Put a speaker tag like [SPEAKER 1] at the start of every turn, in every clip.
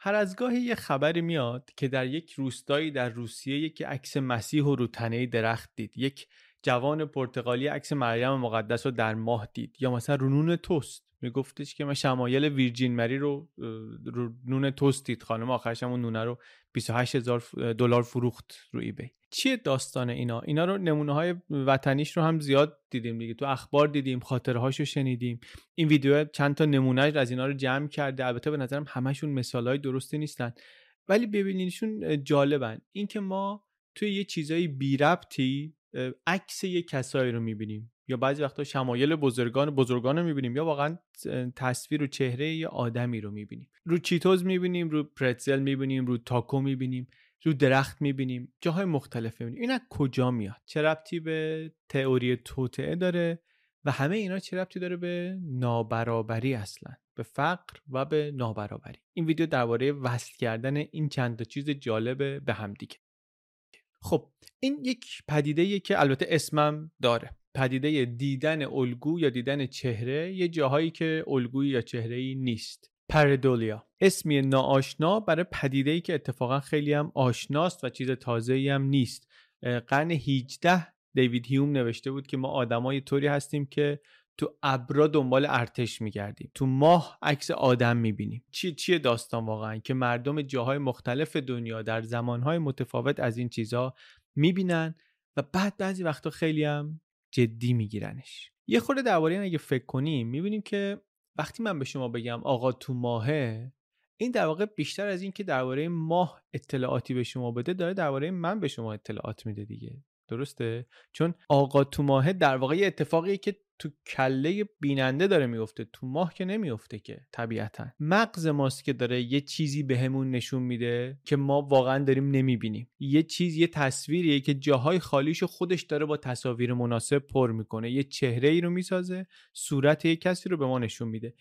[SPEAKER 1] هر از گاهی یه خبری میاد که در یک روستایی در روسیه یک عکس مسیح و رو تنه درخت دید. یک جوان پرتغالی عکس مریم مقدس رو در ماه دید. یا مثلا رو نون توست. میگفتش که من شمایل ویرجین مری رو رو نون توست دید. خانم آخرش اون نونه رو 28 هزار دلار فروخت رو ایبی چیه داستان اینا؟ اینا رو نمونه های وطنیش رو هم زیاد دیدیم دیگه. تو اخبار دیدیم خاطره هاشو شنیدیم. این ویدیو چند تا نمونه از اینا رو جمع کرده. البته به نظرم همشون مثال های درستی نیستن. ولی ببینیدشون جالبن. اینکه ما توی یه چیزای بی ربطی عکس یه کسایی رو می‌بینیم. یا بعضی وقتا شمایل بزرگان بزرگان رو می‌بینیم یا واقعا تصویر و چهره یه آدمی رو می‌بینیم. رو چیتوز می‌بینیم رو پرتزل می‌بینیم رو تاکو می‌بینیم رو درخت می‌بینیم جاهای مختلف می‌بینیم. این از کجا میاد؟ چه ربطی به تئوری توطعه داره و همه اینا چه ربطی داره به نابرابری اصلا؟ به فقر و به نابرابری. این ویدیو درباره وصل کردن این چند تا چیز جالب به هم دیگه. خب این یک پدیده که البته اسمم داره. پدیده دیدن الگو یا دیدن چهره یه جاهایی که الگویی یا چهره ای نیست. پردولیا اسمی ناآشنا برای پدیده ای که اتفاقا خیلی هم آشناست و چیز تازه ای هم نیست. قرن 18 دیوید هیوم نوشته بود که ما آدمای طوری هستیم که تو ابرا دنبال ارتش میگردیم. تو ماه عکس آدم می‌بینیم. چی چیه داستان واقعا؟ که مردم جاهای مختلف دنیا در زمانهای متفاوت از این چیزها می‌بینن و بعد بعضی وقتا خیلی هم جدی میگیرنش. یه خورده درباره این اگه فکر کنیم می‌بینیم که وقتی من به شما بگم آقا تو ماهه این در واقع بیشتر از این که درباره ماه اطلاعاتی به شما بده داره درباره من به شما اطلاعات میده دیگه. درسته؟ چون آقا تو ماهه در واقع یه اتفاقیه که تو کله بیننده داره میفته تو ماه که نمیفته که طبیعتا. مغز ماست که داره یه چیزی بهمون به نشون میده که ما واقعا داریم نمی‌بینیم. یه چیز یه تصویریه که جاهای خالیشو خودش داره با تصاویر مناسب پر می‌کنه. یه چهره ای رو می‌سازه صورت یه کسی رو به ما نشون میده.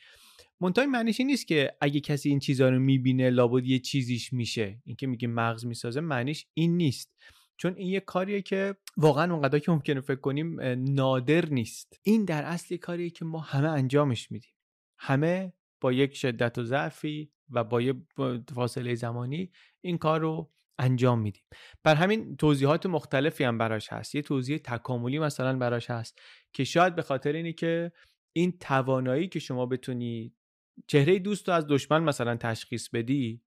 [SPEAKER 1] منتهای معنیش نیست که اگه کسی این چیزها رو می‌بینه لابد یه چیزیش میشه. اینکه میگه مغز می‌سازه معنیش این نیست. چون این یه کاریه که واقعا اونقدر که ممکنه فکر کنیم نادر نیست. این در اصل کاریه که ما همه انجامش میدیم. همه با یک شدت و ضعفی و با یه فاصله زمانی این کار رو انجام میدیم. بر همین توضیحات مختلفی هم براش هست. یه توضیح تکاملی مثلا براش هست که شاید به خاطر اینی که این توانایی که شما بتونی چهره دوست رو از دشمن مثلا تشخیص بدی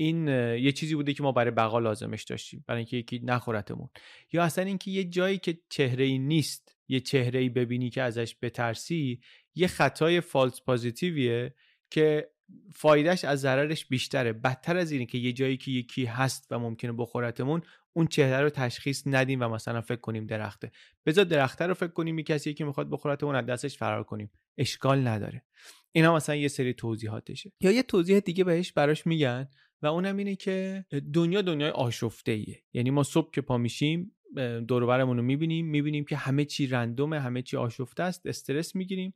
[SPEAKER 1] این یه چیزی بوده که ما برای بقا لازمش داشتیم برای اینکه یکی نخورتمون. یا اصلا اینکه یه جایی که چهره ای نیست یه چهره ای ببینی که ازش بترسی یه خطای فالس پازیتیویه که فایدهش از ضررش بیشتره. بدتر از اینه که یه جایی که یکی هست و ممکنه بخورتمون اون چهره رو تشخیص ندیم و مثلا فکر کنیم درخته. بذار درخته رو فکر کنیم کسی که می‌خواد بخورتمون از دستش فرار کنیم. اشکال نداره. اینا مثلا یه سری توضیحاتشه. یا یه توضیح دیگه بهش براش میگن و اونم اینه که دنیا دنیای آشفته ایه یعنی ما صبح که پا میشیم دور رو می‌بینیم می‌بینیم که همه چی رندومه همه چی آشفته است استرس می‌گیریم.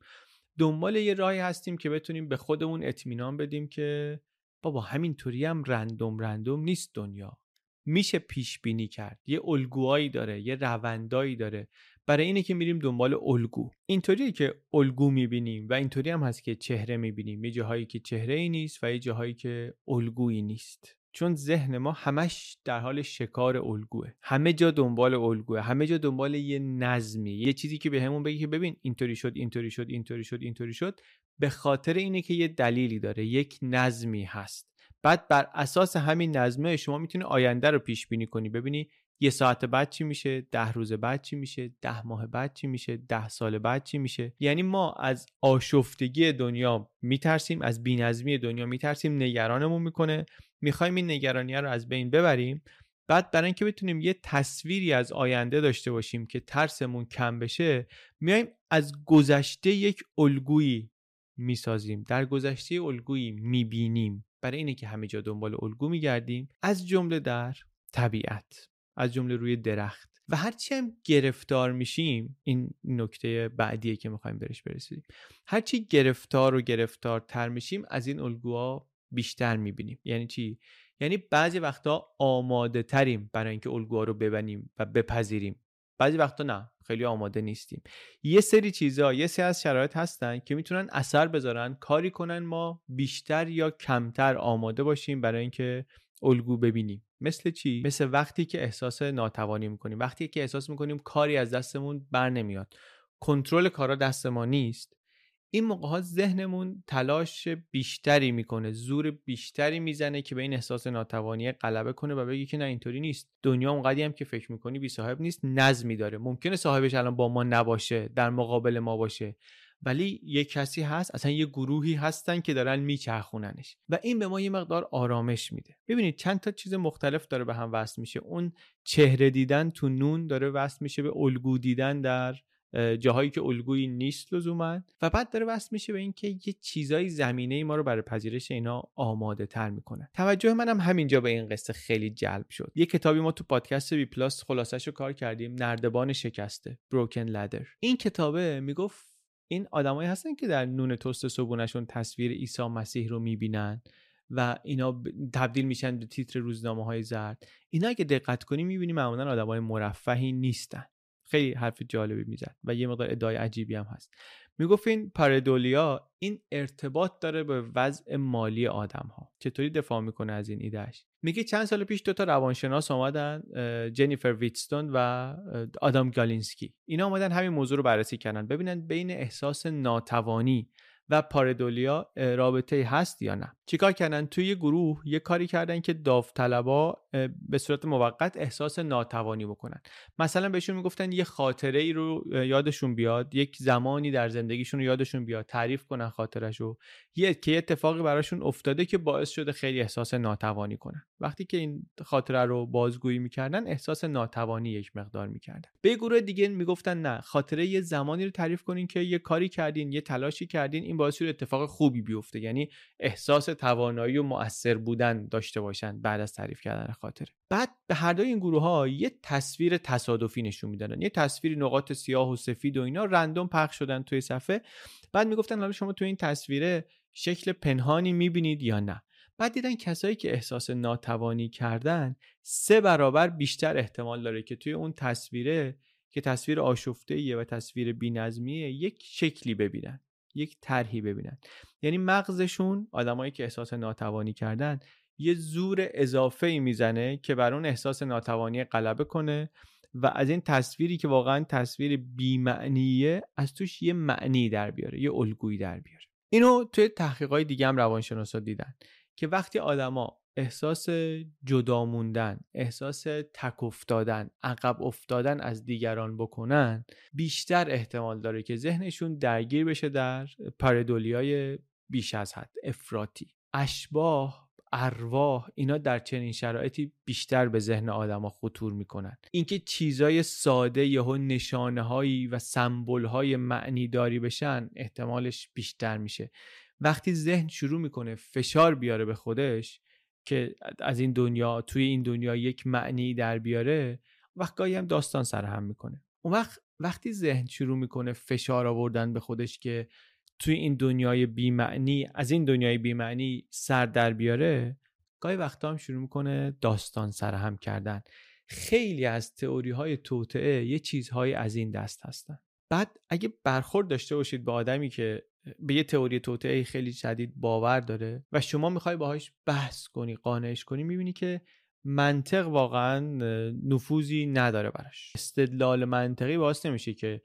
[SPEAKER 1] دنبال یه راهی هستیم که بتونیم به خودمون اطمینان بدیم که بابا همینطوری هم رندوم رندوم نیست دنیا. میشه پیش بینی کرد. یه الگوهایی داره یه روندایی داره. برای اینه که میریم دنبال الگو. اینطوریه که الگو می‌بینیم و اینطوری هم هست که چهره می‌بینیم. یه جاهایی که چهره ای نیست و یه جاهایی که الگویی نیست. چون ذهن ما همش در حال شکار الگوه. همه جا دنبال الگوه. همه جا دنبال یه نظمی. یه چیزی که به بگه که ببین اینطوری شد اینطوری شد اینطوری شد اینطوری شد به خاطر اینه که یه دلیلی داره. یک نظمی هست. بعد بر اساس همین نظمه شما می‌تونی آینده رو پیش بینی کنی. ببینی یه ساعت بعد چی میشه ده روز بعد چی میشه ده ماه بعد چی میشه ده سال بعد چی میشه. یعنی ما از آشفتگی دنیا میترسیم از بینظمی دنیا میترسیم نگرانمون می‌کنه. می‌خوایم این نگرانی رو از بین ببریم. بعد برای اینکه بتونیم یه تصویری از آینده داشته باشیم که ترسمون کم بشه میایم از گذشته یک الگویی می‌سازیم. در گذشته الگویی می‌بینیم. برای اینه که همه جا دنبال الگو میگردیم. از جمله در طبیعت از جمله روی درخت. و هرچی هم گرفتار میشیم این نکته بعدیه که می‌خوایم برش برسیم هرچی گرفتار و گرفتارتر میشیم از این الگوها بیشتر می‌بینیم. یعنی چی؟ یعنی بعضی وقتا آماده تریم برای اینکه الگوها رو ببنیم و بپذیریم. بعضی وقتا نه. خیلی آماده نیستیم. یه سری چیزا یه سری از شرایط هستن که می‌تونن اثر بذارن. کاری کنن ما بیشتر یا کمتر آماده باشیم برای اینکه الگو ببینیم. مثل چی؟ مثل وقتی که احساس ناتوانی می‌کنیم. وقتی که احساس می‌کنیم کاری از دستمون بر نمیاد. کنترل کارا دست ما نیست. این موقع ها ذهنمون تلاش بیشتری می‌کنه زور بیشتری می‌زنه که به این احساس ناتوانی غلبه کنه و بگه که نه اینطوری نیست. دنیا اونقدی هم که فکر می‌کنی بی صاحب نیست نظمی داره. ممکنه صاحبش الان با ما نباشه در مقابل ما باشه. ولی یه کسی هست اصلا یه گروهی هستن که دارن میچرخوننش. و این به ما یه مقدار آرامش میده. ببینید چند تا چیز مختلف داره به هم وصل میشه. اون چهره دیدن تو نون داره وصل میشه به الگو دیدن در جاهایی که الگویی نیست لزوما. و بعد داره وصل میشه به اینکه یه چیزای زمینه ای ما رو برای پذیرش اینا آماده تر می‌کنه. توجه منم همینجا به این قصه خیلی جلب شد. یه کتابی ما تو پادکست بی پلاس خلاصش رو کار کردیم نردبان شکسته بروکن لدر این کتابه می‌گفت این آدمایی هستن که در نون توست صبحونشون تصویر عیسی مسیح رو می‌بینن و اینا تبدیل میشن به تیتر روزنامه های زرد. اینا اگه دقت کنی می‌بینی معمولا آدم های مرفهی نیستن. خیلی حرف جالبی می‌زد و یه مقدار ادعای عجیبی هم هست. می‌گفت این پاردولیا این ارتباط داره به وضع مالی آدم ها چطوری دفاع می‌کنه از این ایدهش میگه چند سال پیش دو تا روانشناس آمدن جنیفر ویتستون و آدام گالینسکی. اینا آمدن همین موضوع رو بررسی کردن. ببینن بین احساس ناتوانی و پاردولیا رابطه هست یا نه؟ چیکار کردن؟ توی گروه یه کاری کردن که داوطلبا به صورت موقت احساس ناتوانی بکنن. مثلا بهشون می‌گفتن یه خاطره ای رو یادشون بیاد یک زمانی در زندگیشون رو یادشون بیاد تعریف کنن خاطرش رو یه که اتفاقی براشون افتاده که باعث شده خیلی احساس ناتوانی کنن. وقتی که این خاطره رو بازگویی می‌کردن احساس ناتوانی یک مقدار می‌کردن. به گروه دیگه می‌گفتن نه خاطره یه زمانی رو تعریف کنین که یه کاری کردین یه تلاشی کردین این باعث شده اتفاق خوبی بیفته. یعنی احساس توانایی و مؤثر بودن داشته باشن بعد از تعریف کردن خاطره. بعد به هر دوی این گروه ها یه تصویر تصادفی نشون می‌دادن. یه تصویر نقاط سیاه و سفید و اینا رندوم پخش شدن توی صفحه. بعد می‌گفتن حالا شما تو این تصویره شکل پنهانی می‌بینید یا نه. بعد دیدن کسایی که احساس ناتوانی کردن سه برابر بیشتر احتمال داره که توی اون تصویره که تصویر آشفته و تصویر بینظمیه یک شکلی ببینن یک طرحی ببینن. یعنی مغزشون آدمایی که احساس ناتوانی کردن یه زور اضافه ای می‌زنه که بر اون احساس ناتوانی غلبه کنه و از این تصویری که واقعا تصویر بیمعنیه از توش یه معنی در بیاره یه الگویی در بیاره. اینو توی تحقیقات دیگه هم روانشناسا دیدن. که وقتی آدما احساس جدا موندن احساس تک افتادن عقب افتادن از دیگران بکنن بیشتر احتمال داره که ذهنشون درگیر بشه در پاردولیای بیش از حد افراطی. اشباه ارواح اینا در چنین شرایطی بیشتر به ذهن آدما خطور می‌کنن. اینکه چیزای ساده یهو نشانه هایی و سمبل های معنی داری بشن احتمالش بیشتر میشه. وقتی ذهن شروع می‌کنه فشار بیاره به خودش که از این دنیا توی این دنیا یک معنی در بیاره وقت گاهی هم داستان سرهم می‌کنه. اون وقت وقتی ذهن شروع می‌کنه فشار آوردن به خودش که توی این دنیای بیمعنی از این دنیای بیمعنی سر در بیاره گاهی وقتا هم شروع می‌کنه داستان سرهم کردن. خیلی از تئوری های توطعه یه چیزهایی از این دست هستن. بعد اگه برخورد داشته باشید با آدمی که به یه تئوری توطعه خیلی شدید باور داره و شما می‌خوای باهاش بحث کنی قانعش کنی می‌بینی که منطق واقعا نفوذی نداره براش. استدلال منطقی باعث نمیشه که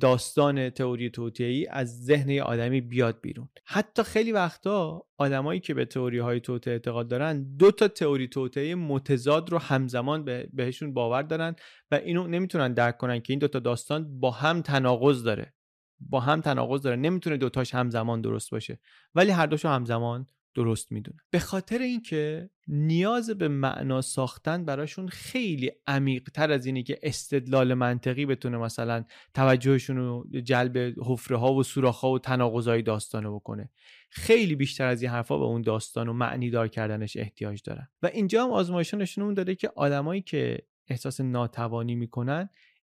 [SPEAKER 1] داستان تئوری توطئه‌ای از ذهن یه آدمی بیاد بیرون. حتی خیلی وقتا آدمایی که به تئوری های توطئه اعتقاد دارن دو تا تئوری توطئه متضاد رو همزمان بهشون باور دارن و اینو نمی‌تونن درک کنن که این دو تا داستان با هم تناقض داره. با هم تناقض داره. نمی‌تونه دوتاش همزمان درست باشه. ولی هر دوشو همزمان درست می‌دونن به خاطر اینکه نیاز به معنا ساختن براشون خیلی عمیق تر از اینه که استدلال منطقی بتونه مثلا توجهشون رو جلب حفره ها و سوراخ ها و تناقضای داستانو بکنه. خیلی بیشتر از این حرفا به اون داستان و معنی دار کردنش احتیاج دارن. و اینجا هم آزمایش نشون داده که آدمایی که احساس ناتوانی می‌کنن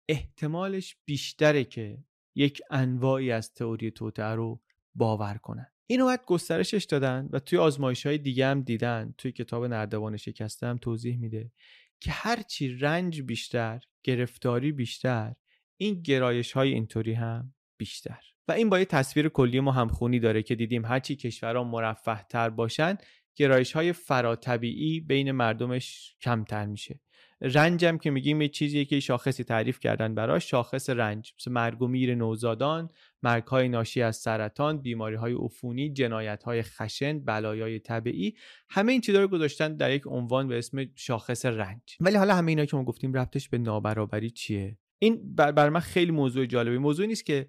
[SPEAKER 1] احتمالش بیشتره که یک انواعی از تئوری توته رو باور کنن. اینو باید گسترشش دادن و توی آزمایش های دیگه هم دیدن. توی کتاب نردبان شکسته هم توضیح میده که هرچی رنج بیشتر گرفتاری بیشتر این گرایش های اینطوری هم بیشتر. و این با یه تصویر کلی ما همخونی داره که دیدیم هرچی کشورها مرفه تر باشن گرایش های فراتبیعی بین مردمش کمتر میشه. رنجم که میگیم یه چیزیه که شاخصی تعریف کردن براش شاخص رنج. مثل مرگ و میر نوزادان مرگ های ناشی از سرطان بیماری های عفونی جنایت های خشن بلایای طبیعی. همه این چیزا رو گذاشتن در یک عنوان به اسم شاخص رنج. ولی حالا همه اینا که ما گفتیم ربطش به نابرابری چیه؟ این بر, من خیلی موضوع جالبی موضوع نیست که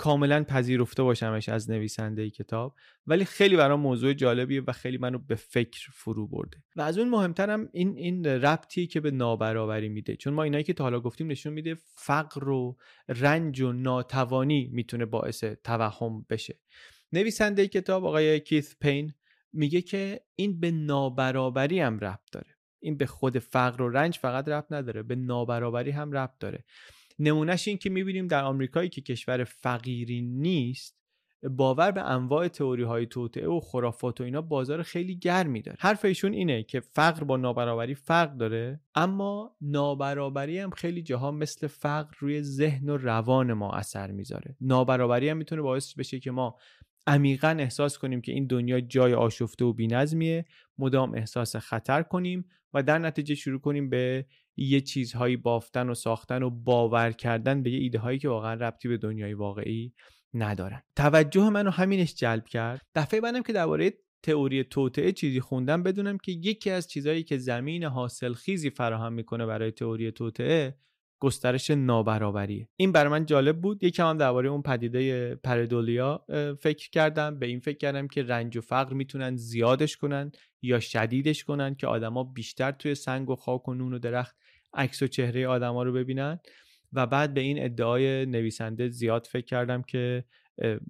[SPEAKER 1] کاملا پذیرفته باشمش از نویسنده کتاب. ولی خیلی برام موضوع جالبیه و خیلی منو به فکر فرو برده. و از اون مهمترم این این ربطی که به نابرابری میده. چون ما اینایی که تا حالا گفتیم نشون میده فقر و رنج و ناتوانی می‌تونه باعث توهم بشه. نویسنده کتاب آقای کیث پین میگه که این به نابرابری هم ربط داره. این به خود فقر و رنج فقط ربط نداره به نابرابری هم ربط داره. نمونهش این که می‌بینیم در آمریکایی که کشور فقیری نیست باور به انواع تئوری های توطعه و خرافات و اینا بازار خیلی گرمی داره. حرف ایشون اینه که فقر با نابرابری فرق داره اما نابرابری هم خیلی جاها مثل فقر روی ذهن و روان ما اثر می‌ذاره. نابرابری هم می‌تونه باعث بشه که ما عمیقا احساس کنیم که این دنیا جای آشفته و بینظمیه مدام احساس خطر کنیم و در نتیجه شروع کنیم به یه چیزهایی بافتن و ساختن و باور کردن به یه ایده هایی که واقعا ربطی به دنیای واقعی ندارن. توجه منو همینش جلب کرد. دفعه بعدم که درباره تئوری توطعه چیزی خوندم بدونم که یکی از چیزهایی که زمین حاصل خیزی فراهم می‌کنه برای تئوری توطعه گسترش نابرابریه این برای من جالب بود. یکم هم درباره اون پدیده پردولیا فکر کردم. به این فکر کردم که رنج و فقر می‌تونن زیادش کنن یا شدیدش کنن که آدما بیشتر توی سنگ و خاک و نون و درخت عکس و چهره آدما رو ببینن. و بعد به این ادعای نویسنده زیاد فکر کردم که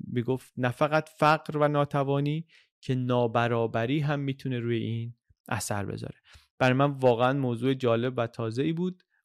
[SPEAKER 1] می‌گفت نه فقط فقر و ناتوانی که نابرابری هم می‌تونه روی این اثر بذاره. برای من واقعا موضوع جالب و تازه ای بود.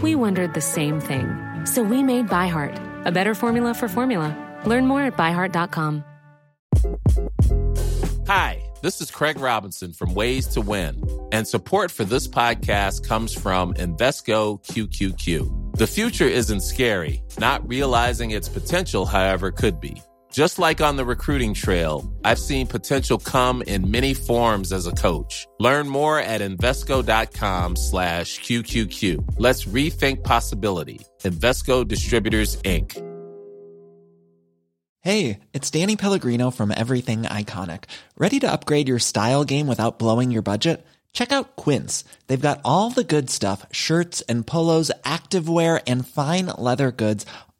[SPEAKER 2] We wondered the same thing. So we made ByHeart, a better formula for formula. Learn more at byheart.com.
[SPEAKER 3] Hi, this is Craig Robinson from Ways to Win, and support for this podcast comes from Invesco QQQ. The future isn't scary, not realizing its potential, however, could be. Just like on the recruiting trail, I've seen potential come in many forms as a coach. Learn more at Invesco.com slash QQQ. Let's rethink possibility. Investco Distributors, Inc.
[SPEAKER 4] Hey, it's Danny Pellegrino from Everything Iconic. Ready to upgrade your style game without blowing your budget? Check out Quince. They've got all the good stuff, shirts and polos, activewear, and fine leather goods,